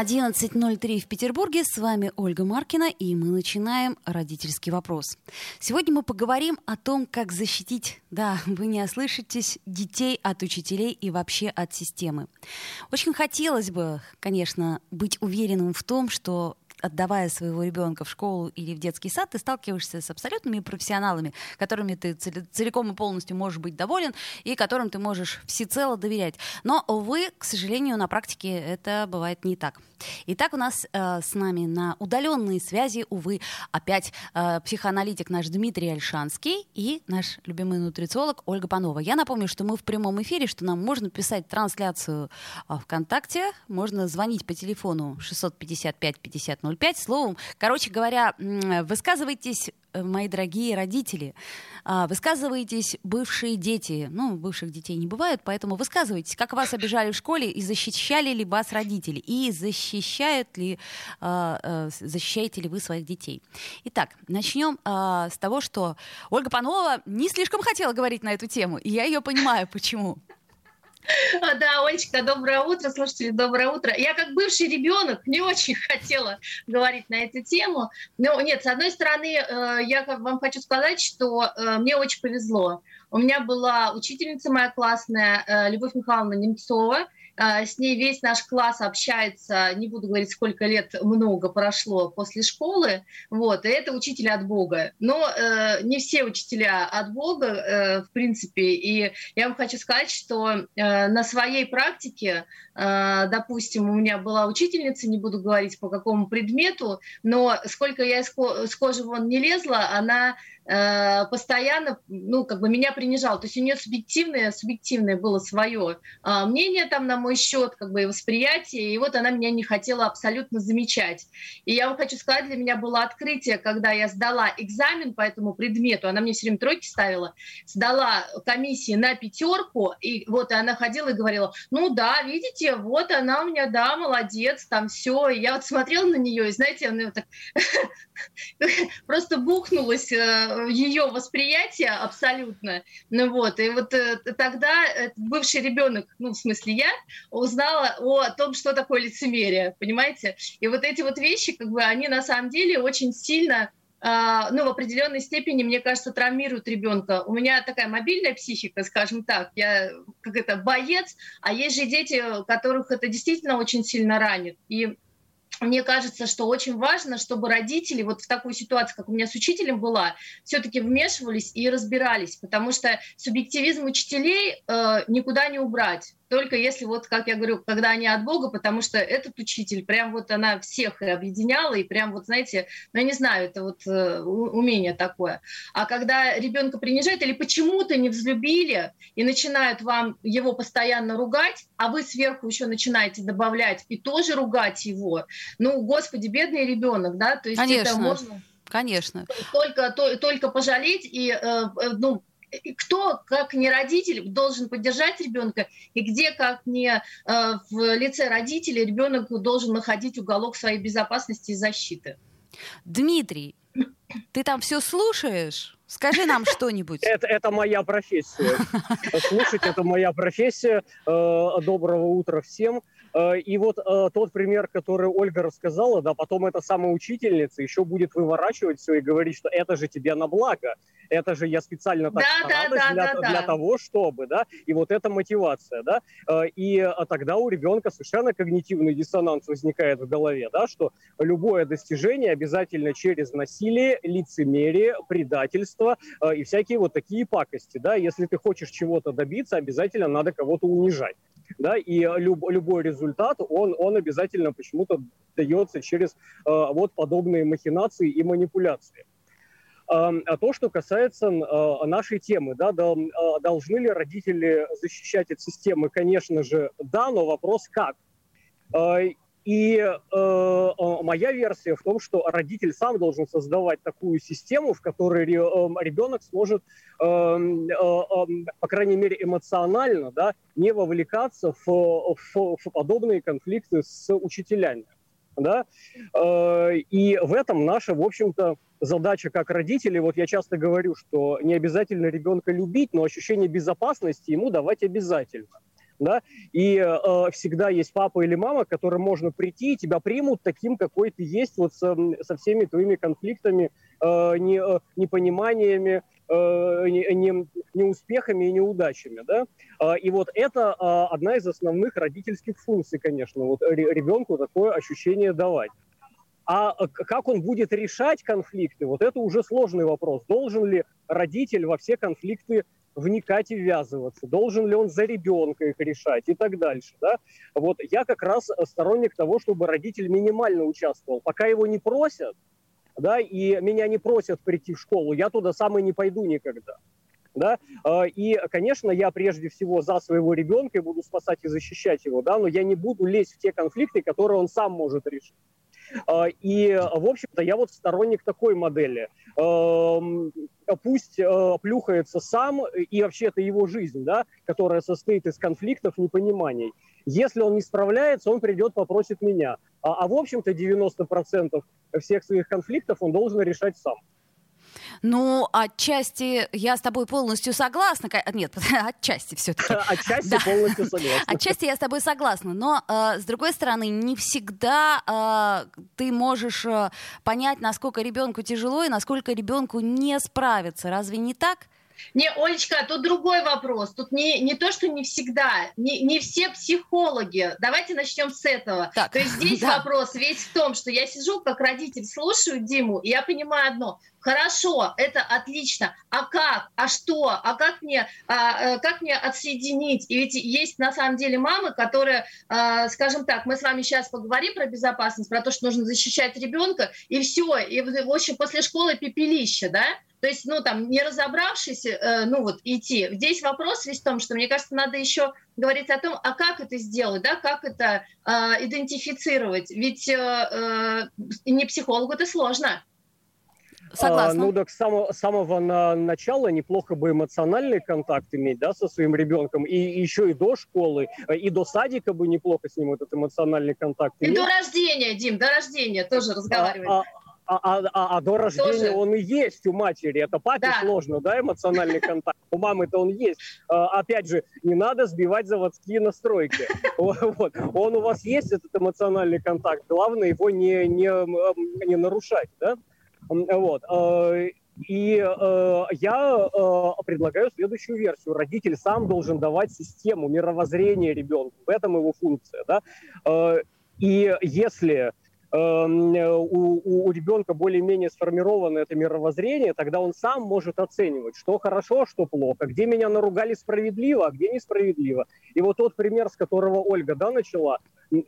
11.03 в Петербурге. С вами Ольга Маркина, и мы начинаем родительский вопрос. Сегодня мы поговорим о том, как защитить, да, вы не ослышитесь, детей от учителей и вообще от системы. Очень хотелось бы, конечно, быть уверенным в том, что отдавая своего ребенка в школу или в детский сад, ты сталкиваешься с абсолютными профессионалами, которыми ты целиком и полностью можешь быть доволен и которым ты можешь всецело доверять. Но, увы, к сожалению, на практике это бывает не так. Итак, у нас э, с нами на удаленной связи, увы, опять э, психоаналитик наш Дмитрий Альшанский и наш любимый нутрициолог Ольга Панова. Я напомню, что мы в прямом эфире, что нам можно писать трансляцию э, ВКонтакте, можно звонить по телефону 655 50 05. Словом, короче говоря, высказывайтесь Э, мои дорогие родители, а, высказывайтесь бывшие дети. Ну, бывших детей не бывает, поэтому высказывайтесь, как вас обижали в школе и защищали ли вас родители, и защищают ли, а, а, защищаете ли вы своих детей. Итак, начнем с того, что Ольга Панова не слишком хотела говорить на эту тему, и я ее понимаю, почему. Да, Олечка, доброе утро, слушатели, доброе утро. Я как бывший ребенок не очень хотела говорить на эту тему. Но нет, с одной стороны, э, я вам хочу сказать, что э, мне очень повезло. У меня была учительница моя классная, э, Любовь Михайловна Немцова, а, с ней весь наш класс общается, не буду говорить, сколько лет много прошло после школы, вот, и это учитель от Бога. Но э, не все учителя от Бога, э, в принципе, и я вам хочу сказать, что э, на своей практике, допустим, у меня была учительница, не буду говорить по какому предмету, но сколько я из кожи вон не лезла, она Э, постоянно, ну, как бы меня принижал. То есть у нее субъективное, субъективное было свое а, мнение там на мой счет, как бы и восприятие, и вот она меня не хотела абсолютно замечать. И я вам хочу сказать, для меня было открытие, когда я сдала экзамен по этому предмету, она мне все время тройки ставила, сдала комиссии на пятерку, и вот и она ходила и говорила, ну да, видите, вот она у меня, да, молодец, там все. И я вот смотрела на нее, и знаете, она так просто бухнулась э, ее восприятие абсолютно. Ну вот, и вот э, тогда бывший ребенок, ну, в смысле я, узнала о том, что такое лицемерие, понимаете? И вот эти вот вещи, как бы, они на самом деле очень сильно ну, в определенной степени, мне кажется, травмируют ребенка. У меня такая мобильная психика, скажем так, я как это боец, а есть же дети, которых это действительно очень сильно ранит. И мне кажется, что очень важно, чтобы родители вот в такую ситуацию, как у меня с учителем была, все-таки вмешивались и разбирались, потому что субъективизм учителей э, никуда не убрать только если вот, как я говорю, когда они от Бога, потому что этот учитель, прям вот она всех и объединяла, и прям вот, знаете, ну, я не знаю, это вот э, умение такое. А когда ребенка принижают или почему-то не взлюбили и начинают вам его постоянно ругать, а вы сверху еще начинаете добавлять и тоже ругать его, ну, господи, бедный ребенок, да, то есть Конечно. это можно... Конечно. Только, то, только пожалеть и э, э ну, кто, как не родитель, должен поддержать ребенка, и где, как не э, в лице родителей, ребенок должен находить уголок своей безопасности и защиты. Дмитрий, ты там все слушаешь? Скажи нам что-нибудь. Это, это моя профессия. Слушать это моя профессия. Э, доброго утра всем. Э, и вот тот пример, который Ольга рассказала, да, потом эта самая учительница еще будет выворачивать все и говорить, что это же тебе на благо, это же я специально так да, старалась да, да, для, да, для да. того, чтобы, да, и вот эта мотивация, да, э, и тогда у ребенка совершенно когнитивный диссонанс возникает в голове, да, что любое достижение обязательно через насилие, лицемерие, предательство и всякие вот такие пакости, да, если ты хочешь чего-то добиться, обязательно надо кого-то унижать да, и люб, любой результат, он, он обязательно почему-то дается через э, вот подобные махинации и манипуляции. А то, что касается э, нашей темы, да, э, должны ли родители защищать от системы, конечно же, да, но вопрос как. Э, И моя версия в том, что родитель сам должен создавать такую систему, в которой ребенок сможет, по крайней мере, эмоционально да, не вовлекаться в подобные конфликты с учителями. Да? И в этом наша, в общем-то, задача как родителей, вот я часто говорю, что не обязательно ребенка любить, но ощущение безопасности ему давать обязательно. Да? И э, всегда есть папа или мама, к которым можно прийти, и тебя примут таким, какой ты есть, вот со, со всеми твоими конфликтами, э, не, э, непониманиями, э, не, не, неуспехами и неудачами. Да? Э, и вот это э, одна из основных родительских функций, конечно, вот ребенку такое ощущение давать. А э, как он будет решать конфликты, вот это уже сложный вопрос. Должен ли родитель во все конфликты вникать и ввязываться? Должен ли он за ребенка их решать и так дальше? Да? Вот я как раз сторонник того, чтобы родитель минимально участвовал. Пока его не просят, да, и меня не просят прийти в школу, я туда сам и не пойду никогда. Да? А, и, конечно, я прежде всего за своего ребенка и буду спасать и защищать его, да, но я не буду лезть в те конфликты, которые он сам может решить. А, и, в общем-то, я вот сторонник такой модели. Эм, пусть э, плюхается сам, и вообще это его жизнь, да, которая состоит из конфликтов, непониманий. Если он не справляется, он придет, попросит меня. А, а в общем-то, 90% всех своих конфликтов он должен решать сам. Ну, отчасти я с тобой полностью согласна. Нет, отчасти все-таки. Отчасти да. полностью согласна. Отчасти я с тобой согласна. Но, э, с другой стороны, не всегда э, ты можешь э, понять, насколько ребенку тяжело и насколько ребенку не справиться. Разве не так? Не, Олечка, тут другой вопрос. Тут не, не то, что не всегда, не, не все психологи. Давайте начнем с этого. Так, то есть здесь да. вопрос весь в том, что я сижу как родитель, слушаю Диму, и я понимаю одно. Хорошо, это отлично. А как? А что? А как мне, а, э, как мне отсоединить? И ведь есть на самом деле мамы, которые, а, скажем так, мы с вами сейчас поговорим про безопасность, про то, что нужно защищать ребенка, и все, и в общем после школы пепелище, да? То есть, ну, там, не разобравшись, э, ну, вот, идти. Здесь вопрос весь в том, что, мне кажется, надо еще говорить о том, а как это сделать, да, как это э, идентифицировать. Ведь э, э, не психологу это сложно. Согласна. А, ну, так с самого, самого на, начала неплохо бы эмоциональный контакт иметь, да, со своим ребенком, и, и еще и до школы, э, и до садика бы неплохо с ним этот эмоциональный контакт иметь. И до рождения, Дим, до рождения тоже разговаривать. А, а, а, а, а, а до рождения Тоже. он и есть у матери. Это папе да. сложно, да, эмоциональный контакт. У мамы-то он есть. А, опять же, не надо сбивать заводские настройки. Вот. Он у вас есть, этот эмоциональный контакт. Главное его не, не, не нарушать, да? Вот. А, и э, я э, предлагаю следующую версию. Родитель сам должен давать систему мировоззрения ребенку. В этом его функция. Да? Э, и если у, у ребенка более-менее сформировано это мировоззрение, тогда он сам может оценивать, что хорошо, что плохо, где меня наругали справедливо, а где несправедливо. И вот тот пример, с которого Ольга да, начала,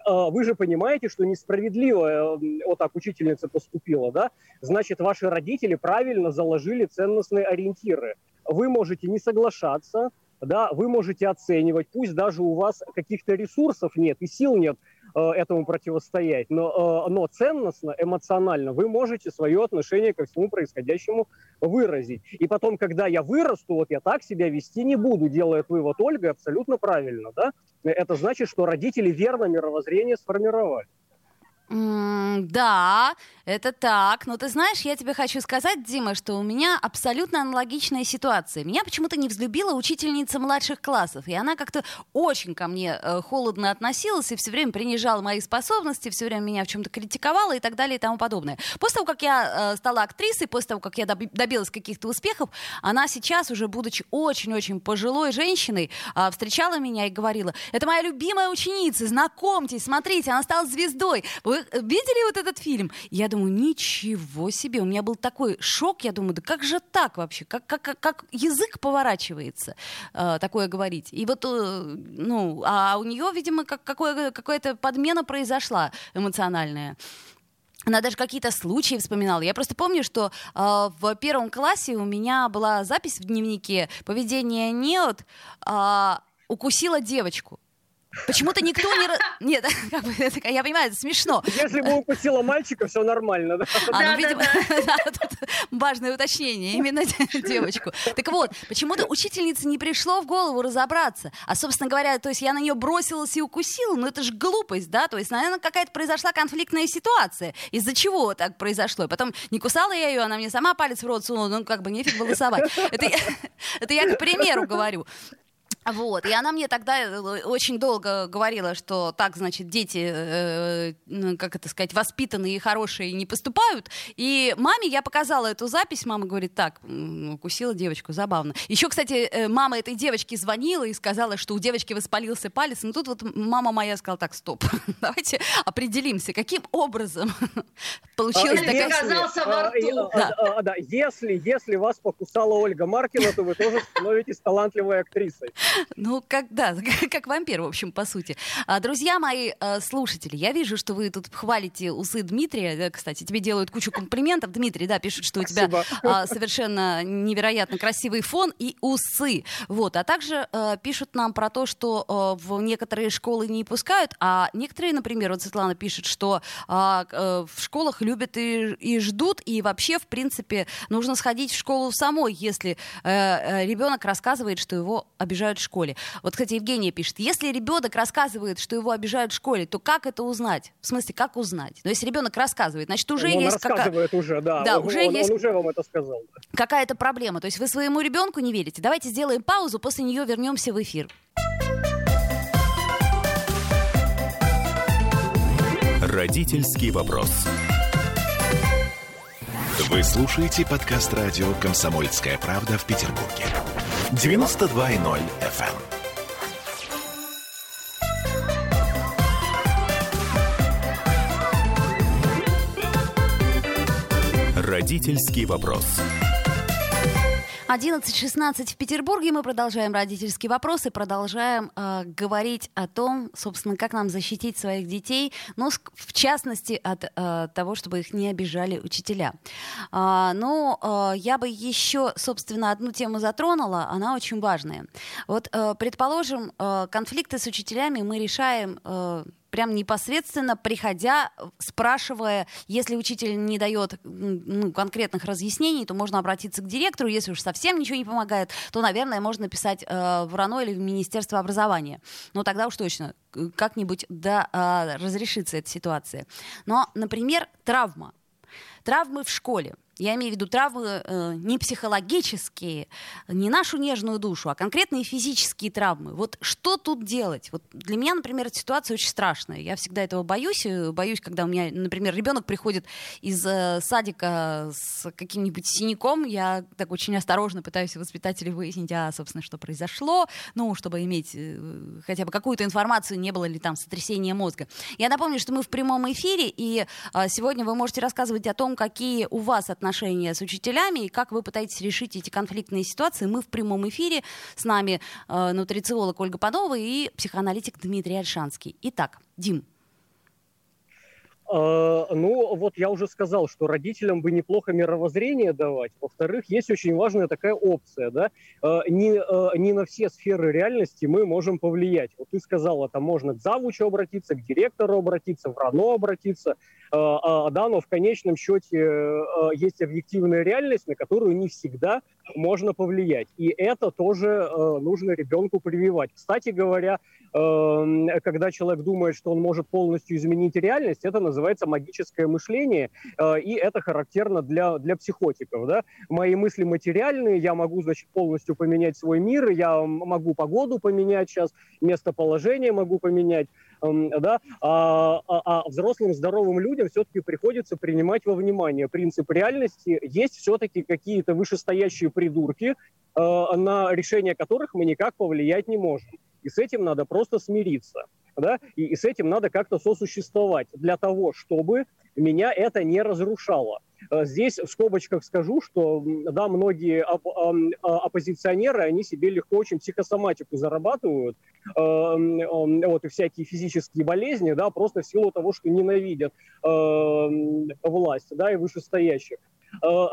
а, вы же понимаете, что несправедливо эм, вот так учительница поступила, да? Значит, ваши родители правильно заложили ценностные ориентиры. Вы можете не соглашаться, да, вы можете оценивать, пусть даже у вас каких-то ресурсов нет и сил нет Э, этому противостоять, но, э, но ценностно, эмоционально вы можете свое отношение ко всему происходящему выразить. И потом, когда я вырасту, вот я так себя вести не буду, делает вывод Ольга абсолютно правильно. Да? Это значит, что родители верно мировоззрение сформировали. Да, это так. Но ты знаешь, я тебе хочу сказать, Дима, что у меня абсолютно аналогичная ситуация. Меня почему-то не взлюбила учительница младших классов. И она как-то очень ко мне э, холодно относилась и все время принижала мои способности, все время меня в чем-то критиковала и так далее и тому подобное. После того, как я э, стала актрисой, после того, как я добилась каких-то успехов, она сейчас, уже будучи очень-очень пожилой женщиной, э, встречала меня и говорила, это моя любимая ученица, знакомьтесь, смотрите, она стала звездой. Вы видели вот этот фильм? Я думаю, ничего себе. У меня был такой шок. Я думаю, да как же так вообще? Как, как, как, язык поворачивается э, такое говорить? И вот, э, ну, а у нее, видимо, как, какое, какая-то подмена произошла эмоциональная. Она даже какие-то случаи вспоминала. Я просто помню, что э, в первом классе у меня была запись в дневнике «Поведение неот» э, укусила девочку. Почему-то никто не... Нет, как бы, это, я понимаю, это смешно. Если бы укусила мальчика, все нормально, да? А, ну, видимо, важное уточнение, именно девочку. Так вот, почему-то учительнице не пришло в голову разобраться. А, собственно говоря, то есть я на нее бросилась и укусила, ну это же глупость, да? То есть, наверное, какая-то произошла конфликтная ситуация. Из-за чего так произошло? И потом не кусала я ее, она мне сама палец в рот сунула, ну как бы нефиг было совать. Это, это я к примеру говорю. Вот, и она мне тогда э, очень долго говорила, что так, значит, дети, э, как это сказать, воспитанные и хорошие не поступают. И маме я показала эту запись, мама говорит, так, укусила девочку, забавно. Еще, кстати, э, мама этой девочки звонила и сказала, что у девочки воспалился палец. Но тут вот мама моя сказала, так, стоп, давайте определимся, каким образом получилась такая... оказался во рту. А, а, да, если, если вас покусала Ольга Маркина, то вы тоже становитесь талантливой актрисой. Ну, как, да, как вампир, в общем, по сути. А, друзья мои э, слушатели, я вижу, что вы тут хвалите усы Дмитрия. Кстати, тебе делают кучу комплиментов. Дмитрий, да, пишет, что у тебя а, совершенно невероятно красивый фон и усы. Вот. А также э, пишут нам про то, что э, в некоторые школы не пускают, а некоторые, например, вот Светлана пишет, что в школах любят и, и ждут, и вообще, в принципе, нужно сходить в школу самой, если ребенок рассказывает, что его обижают в школе. Вот, кстати, Евгения пишет, если ребенок рассказывает, что его обижают в школе, то как это узнать? В смысле, как узнать? Но если ребенок рассказывает, значит, уже он есть рассказывает какая... уже, да. Да, он, уже он, есть... Он уже вам это сказал. Какая-то проблема. То есть вы своему ребенку не верите. Давайте сделаем паузу, после нее вернемся в эфир. Родительский вопрос. Вы слушаете подкаст радио «Комсомольская правда» в Петербурге. 92.0 FM. Родительский вопрос. 11.16 в Петербурге. Мы продолжаем родительские вопросы, продолжаем э, говорить о том, собственно, как нам защитить своих детей, но в частности от э, того, чтобы их не обижали учителя. А, ну, э, я бы еще, собственно, одну тему затронула, она очень важная. Вот, э, предположим, э, конфликты с учителями мы решаем э, прям непосредственно приходя, спрашивая, если учитель не дает ну, конкретных разъяснений, то можно обратиться к директору. Если уж совсем ничего не помогает, то, наверное, можно написать э, в РАНО или в Министерство образования. Но тогда уж точно как-нибудь да, э, разрешится эта ситуация. Но, например, травма. Травмы в школе. Я имею в виду травмы э, не психологические, не нашу нежную душу, а конкретные физические травмы. Вот что тут делать? Вот для меня, например, ситуация очень страшная. Я всегда этого боюсь. Э, боюсь, когда у меня, например, ребенок приходит из э, садика с каким-нибудь синяком. Я так очень осторожно пытаюсь у воспитателей выяснить, а, собственно, что произошло, ну, чтобы иметь э, хотя бы какую-то информацию, не было ли там сотрясения мозга. Я напомню, что мы в прямом эфире, и э, сегодня вы можете рассказывать о том, какие у вас отношения отношения с учителями и как вы пытаетесь решить эти конфликтные ситуации. Мы в прямом эфире. С нами э, нутрициолог Ольга Панова и психоаналитик Дмитрий Альшанский. Итак, Дим. А, ну, вот я уже сказал, что родителям бы неплохо мировоззрение давать. Во-вторых, есть очень важная такая опция, да, а, не, а, не на все сферы реальности мы можем повлиять. Вот ты сказал, это можно к завучу обратиться, к директору обратиться, в РАНО обратиться, да, но в конечном счете есть объективная реальность, на которую не всегда можно повлиять. И это тоже нужно ребенку прививать. Кстати говоря, когда человек думает, что он может полностью изменить реальность, это называется магическое мышление, э, и это характерно для, для психотиков. Да? Мои мысли материальные, я могу, значит, полностью поменять свой мир, я могу погоду поменять сейчас, местоположение могу поменять, да? а, а, а взрослым здоровым людям все-таки приходится принимать во внимание принцип реальности. Есть все-таки какие-то вышестоящие придурки, э, на решение которых мы никак повлиять не можем. И с этим надо просто смириться да, и, и с этим надо как-то сосуществовать для того, чтобы меня это не разрушало. Э, здесь в скобочках скажу, что да, многие оп- а, оппозиционеры, они себе легко очень психосоматику зарабатывают, э, вот, и всякие физические болезни, да, просто в силу того, что ненавидят э, власть, да, и вышестоящих.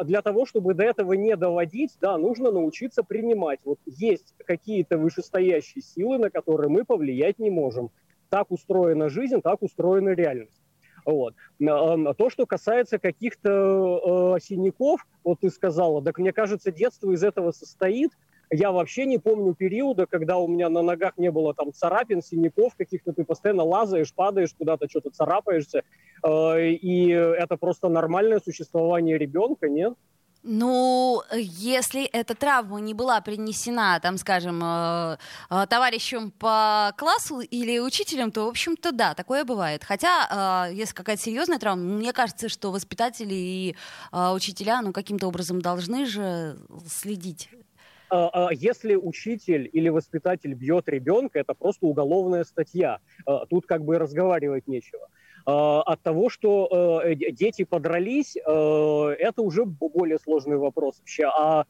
Для того, чтобы до этого не доводить, да, нужно научиться принимать. Вот есть какие-то вышестоящие силы, на которые мы повлиять не можем. Так устроена жизнь, так устроена реальность. Вот. Э, то, что касается каких-то э, синяков, вот ты сказала, так мне кажется, детство из этого состоит. Я вообще не помню периода, когда у меня на ногах не было там царапин, синяков каких-то, ты постоянно лазаешь, падаешь куда-то, что-то царапаешься. Э, и это просто нормальное существование ребенка, нет? Ну, если эта травма не была принесена, там, скажем, э, э, товарищем по классу или учителем, то, в общем-то, да, такое бывает. Хотя, если какая-то серьезная травма, мне кажется, что воспитатели и учителя, ну, каким-то образом должны же следить а, а, если учитель или воспитатель бьет ребенка, это просто уголовная статья. А, тут как бы разговаривать нечего. От того, что э, дети подрались, э, это уже более сложный вопрос вообще. А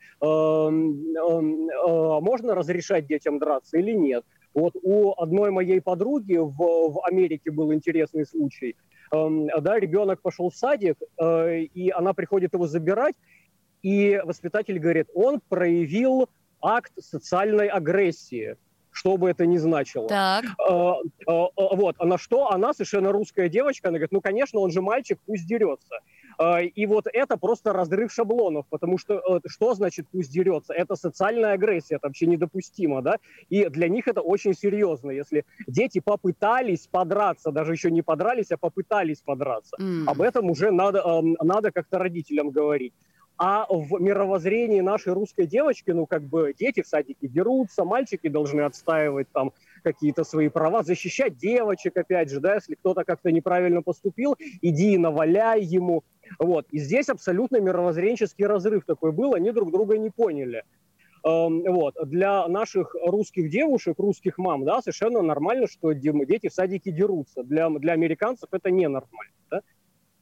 можно разрешать детям драться или нет? Вот у одной моей подруги в, в Америке был интересный случай. Да, ребенок пошел в садик, э, и она приходит его забирать, и воспитатель говорит, он проявил акт социальной агрессии, что бы это ни значило. Так. А, а, а, вот, а на что она, совершенно русская девочка, она говорит, ну, конечно, он же мальчик, пусть дерется. И вот это просто разрыв шаблонов, потому что э, что значит пусть дерется? Это социальная агрессия, это вообще недопустимо, да? И для них это очень серьезно, если дети попытались подраться, даже еще не подрались, а попытались подраться. Mm. Об этом уже надо, надо как-то родителям говорить. А в мировоззрении нашей русской девочки, ну, как бы дети в садике дерутся, мальчики должны отстаивать там какие-то свои права, защищать девочек, опять же, да, если кто-то как-то неправильно поступил, иди и наваляй ему. Вот. И здесь абсолютно мировоззренческий разрыв такой был, они друг друга не поняли. Эм, вот. Для наших русских девушек, русских мам, да, совершенно нормально, что дети в садике дерутся. Для, для американцев это ненормально. Да?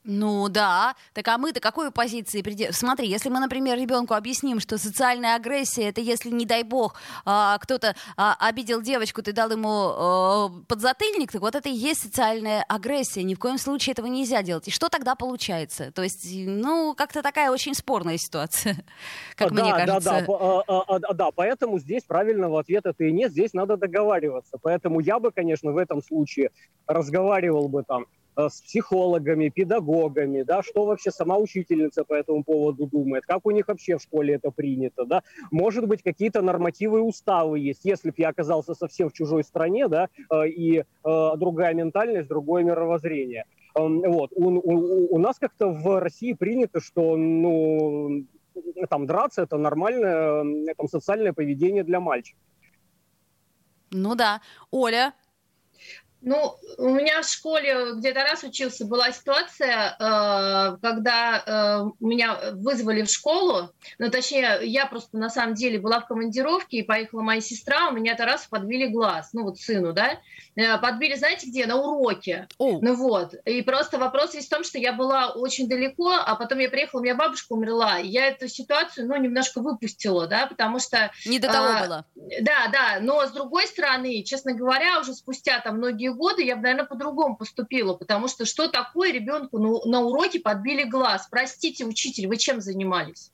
Ну да, так а мы-то какой позиции придем? Смотри, если мы, например, ребенку объясним, что социальная агрессия это если, не дай бог, а, кто-то а, обидел девочку, ты дал ему а, подзатыльник, так вот это и есть социальная агрессия. Ни в коем случае этого нельзя делать. И что тогда получается? То есть, ну, как-то такая очень спорная ситуация, как да, мне кажется. Да, да, а, а, а, да, поэтому здесь правильного ответа-то и нет, здесь надо договариваться. Поэтому я бы, конечно, в этом случае разговаривал бы там с психологами, педагогами, да, что вообще сама учительница по этому поводу думает, как у них вообще в школе это принято, да, может быть, какие-то нормативы и уставы есть, если бы я оказался совсем в чужой стране, да, э, и э, другая ментальность, другое мировоззрение. Эм, вот. У, у, у нас как-то в России принято, что, ну, там, драться – это нормальное там, социальное поведение для мальчиков. Ну да. Оля, ну, у меня в школе где-то раз учился, была ситуация, э, когда э, меня вызвали в школу, ну, точнее, я просто на самом деле была в командировке, и поехала моя сестра, у меня это раз подбили глаз, ну, вот сыну, да, э, подбили, знаете где, на уроке, oh. ну, вот, и просто вопрос весь в том, что я была очень далеко, а потом я приехала, у меня бабушка умерла, я эту ситуацию, ну, немножко выпустила, да, потому что... Не до того а, было. Да, да, но с другой стороны, честно говоря, уже спустя там многие годы я бы, наверное, по-другому поступила, потому что что такое ребенку на, на уроке подбили глаз? Простите, учитель, вы чем занимались?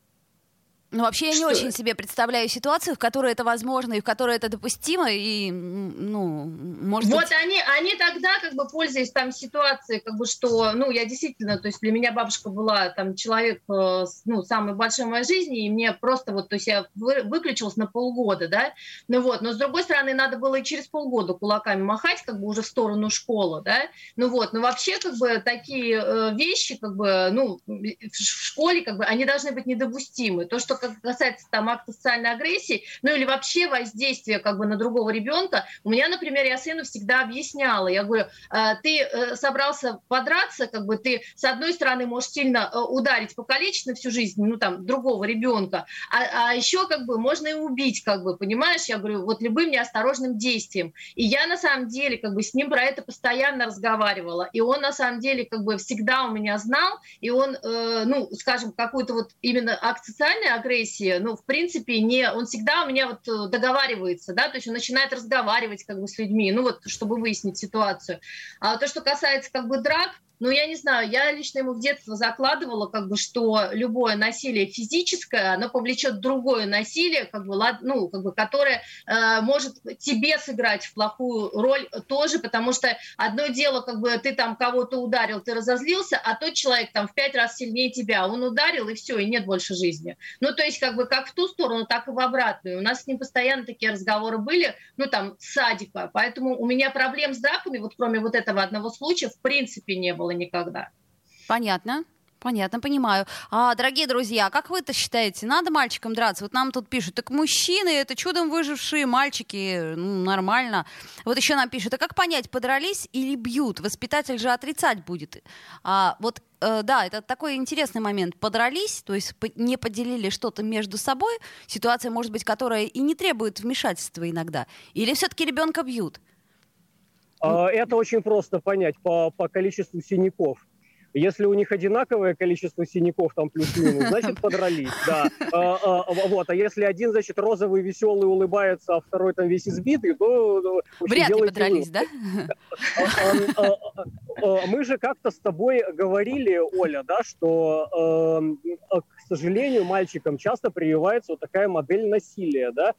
Ну, вообще, я что? не очень себе представляю ситуацию, в которой это возможно и в которой это допустимо, и, ну, может Вот быть... они, они тогда, как бы, пользуясь там ситуацией, как бы, что, ну, я действительно, то есть для меня бабушка была там человек, э, ну, самый большой в моей жизни, и мне просто вот, то есть я вы, выключилась на полгода, да, ну вот, но с другой стороны, надо было и через полгода кулаками махать, как бы, уже в сторону школы, да, ну вот, но вообще, как бы, такие э, вещи, как бы, ну, в школе, как бы, они должны быть недопустимы. То, что как касается там акта социальной агрессии, ну или вообще воздействия как бы на другого ребенка, у меня, например, я сыну всегда объясняла, я говорю, «А, ты э, собрался подраться, как бы ты с одной стороны можешь сильно э, ударить, покалечить на всю жизнь, ну там другого ребенка, а, а еще как бы можно и убить, как бы, понимаешь? Я говорю, вот любым неосторожным действием. И я на самом деле как бы с ним про это постоянно разговаривала, и он на самом деле как бы всегда у меня знал, и он, э, ну, скажем, какой-то вот именно акт социальной агрессии, агрессии, ну, в принципе, не, он всегда у меня вот э, договаривается, да, то есть он начинает разговаривать как бы с людьми, ну, вот, чтобы выяснить ситуацию. А то, что касается как бы драк, ну, я не знаю, я лично ему в детство закладывала, как бы, что любое насилие физическое, оно повлечет другое насилие, как бы, ну, как бы, которое э, может тебе сыграть в плохую роль тоже, потому что одно дело, как бы, ты там кого-то ударил, ты разозлился, а тот человек там в пять раз сильнее тебя, он ударил, и все, и нет больше жизни. Ну, то есть, как бы, как в ту сторону, так и в обратную. У нас с ним постоянно такие разговоры были, ну, там, с садика, поэтому у меня проблем с драками, вот кроме вот этого одного случая, в принципе не было никогда. Понятно. Понятно, понимаю. А, дорогие друзья, как вы-то считаете, надо мальчикам драться? Вот нам тут пишут, так мужчины, это чудом выжившие мальчики, ну, нормально. Вот еще нам пишут, а как понять, подрались или бьют? Воспитатель же отрицать будет. А, вот, э, да, это такой интересный момент. Подрались, то есть не поделили что-то между собой, ситуация, может быть, которая и не требует вмешательства иногда. Или все-таки ребенка бьют? А, это очень просто понять по, по количеству синяков. Если у них одинаковое количество синяков, там плюс-минус, значит подрались, да. А, а, вот, а если один, значит, розовый, веселый, улыбается, а второй там весь избитый, то... Ну, Вряд ли подрались, да? А, а, мы же как-то с тобой говорили, Оля, да, что, эм, к сожалению, мальчикам часто прививается вот такая модель насилия, да.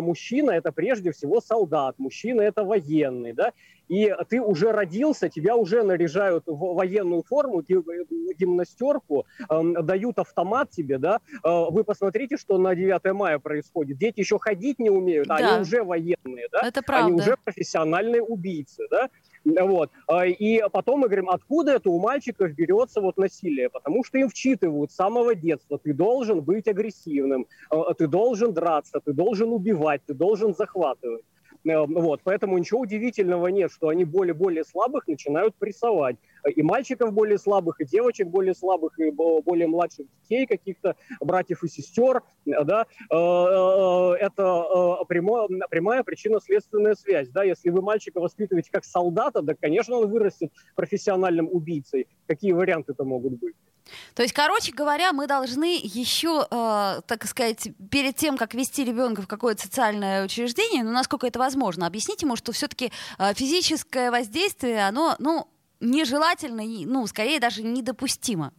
Мужчина – это прежде всего солдат, мужчина – это военный, да, и ты уже родился, тебя уже наряжают в военную форму, гимнастерку, э, дают автомат тебе, да, э, вы посмотрите, что на 9 мая происходит. Дети еще ходить не умеют, а да. они уже военные, да, Это правда. они уже профессиональные убийцы, да, вот. А, и потом мы говорим, откуда это у мальчиков берется вот насилие? Потому что им вчитывают с самого детства. Ты должен быть агрессивным, э, ты должен драться, ты должен убивать, ты должен захватывать. Э, вот, поэтому ничего удивительного нет, что они более-более слабых начинают прессовать. И мальчиков более слабых, и девочек более слабых, и более младших детей, каких-то братьев и сестер. Да? Э, э, это прямая, прямая причинно-следственная связь. Да? Если вы мальчика воспитываете как солдата, да, конечно, он вырастет профессиональным убийцей. Какие варианты это могут быть? То есть, короче говоря, мы должны еще, э, так сказать, перед тем, как вести ребенка в какое-то социальное учреждение, ну, насколько это возможно, объяснить ему, что все-таки э, физическое воздействие, оно, ну, нежелательно, ну, скорее даже недопустимо.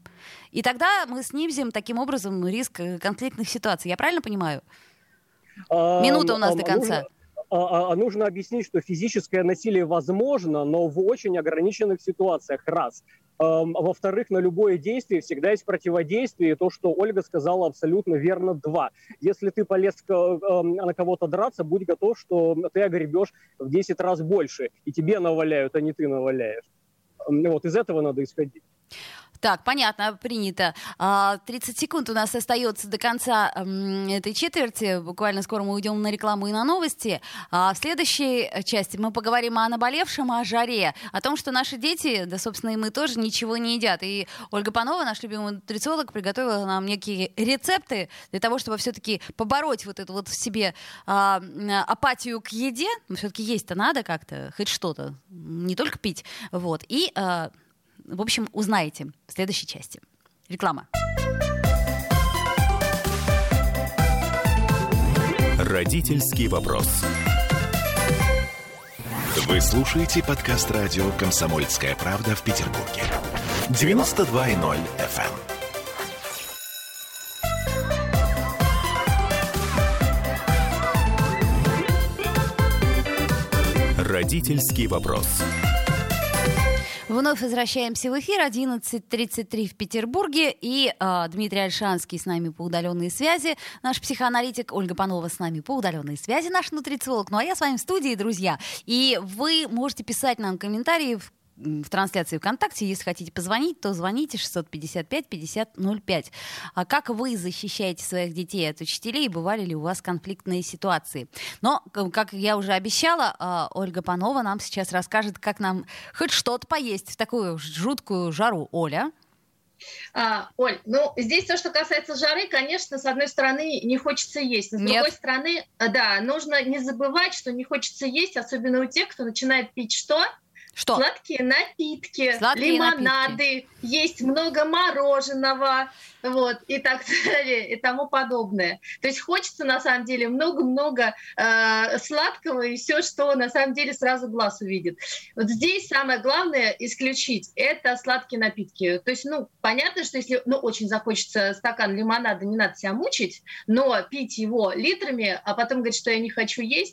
И тогда мы снизим таким образом риск э, конфликтных ситуаций. Я правильно понимаю? Минута у нас до конца. Нужно, нужно объяснить, что физическое насилие возможно, но в очень ограниченных ситуациях. Раз. Во-вторых, на любое действие всегда есть противодействие. И то, что Ольга сказала, абсолютно верно. Два. Если ты полез на кого-то драться, будь готов, что ты огребешь в 10 раз больше. И тебе наваляют, а не ты наваляешь. Вот из этого надо исходить. Так, понятно, принято. 30 а, секунд у нас остается до конца этой четверти. Буквально скоро мы уйдем на рекламу и на новости. А в следующей части мы поговорим о наболевшем, о жаре, о том, что наши дети, да, собственно, и мы тоже ничего не едят. И Ольга Панова, наш любимый нутрициолог, приготовила нам некие рецепты для того, чтобы все-таки побороть вот эту вот в себе а, апатию к еде. Все-таки есть-то надо как-то, хоть что-то, не только пить. Вот. И в общем, узнаете в следующей части. Реклама. Родительский вопрос. Вы слушаете подкаст радио «Комсомольская правда» в Петербурге. 92.0 FM. Эм. Родительский вопрос. Вновь возвращаемся в эфир. 11.33 в Петербурге. И э, Дмитрий Альшанский с нами по удаленной связи. Наш психоаналитик Ольга Панова с нами по удаленной связи. Наш нутрициолог. Ну а я с вами в студии, друзья. И вы можете писать нам комментарии в в трансляции ВКонтакте. Если хотите позвонить, то звоните 655-5005. А как вы защищаете своих детей от учителей? Бывали ли у вас конфликтные ситуации? Но, как я уже обещала, а, Ольга Панова нам сейчас расскажет, как нам хоть что-то поесть в такую жуткую жару. Оля? А, Оль, ну здесь то, что касается жары, конечно, с одной стороны не хочется есть, но с Нет. другой стороны, да, нужно не забывать, что не хочется есть, особенно у тех, кто начинает пить что? Что? Сладкие напитки, Сладкие лимонады, напитки. есть много мороженого, вот, и так далее, и тому подобное. То есть хочется, на самом деле, много-много э, сладкого и все, что, на самом деле, сразу глаз увидит. Вот здесь самое главное исключить – это сладкие напитки. То есть, ну, понятно, что если, ну, очень захочется стакан лимонада, не надо себя мучить, но пить его литрами, а потом говорить, что я не хочу есть,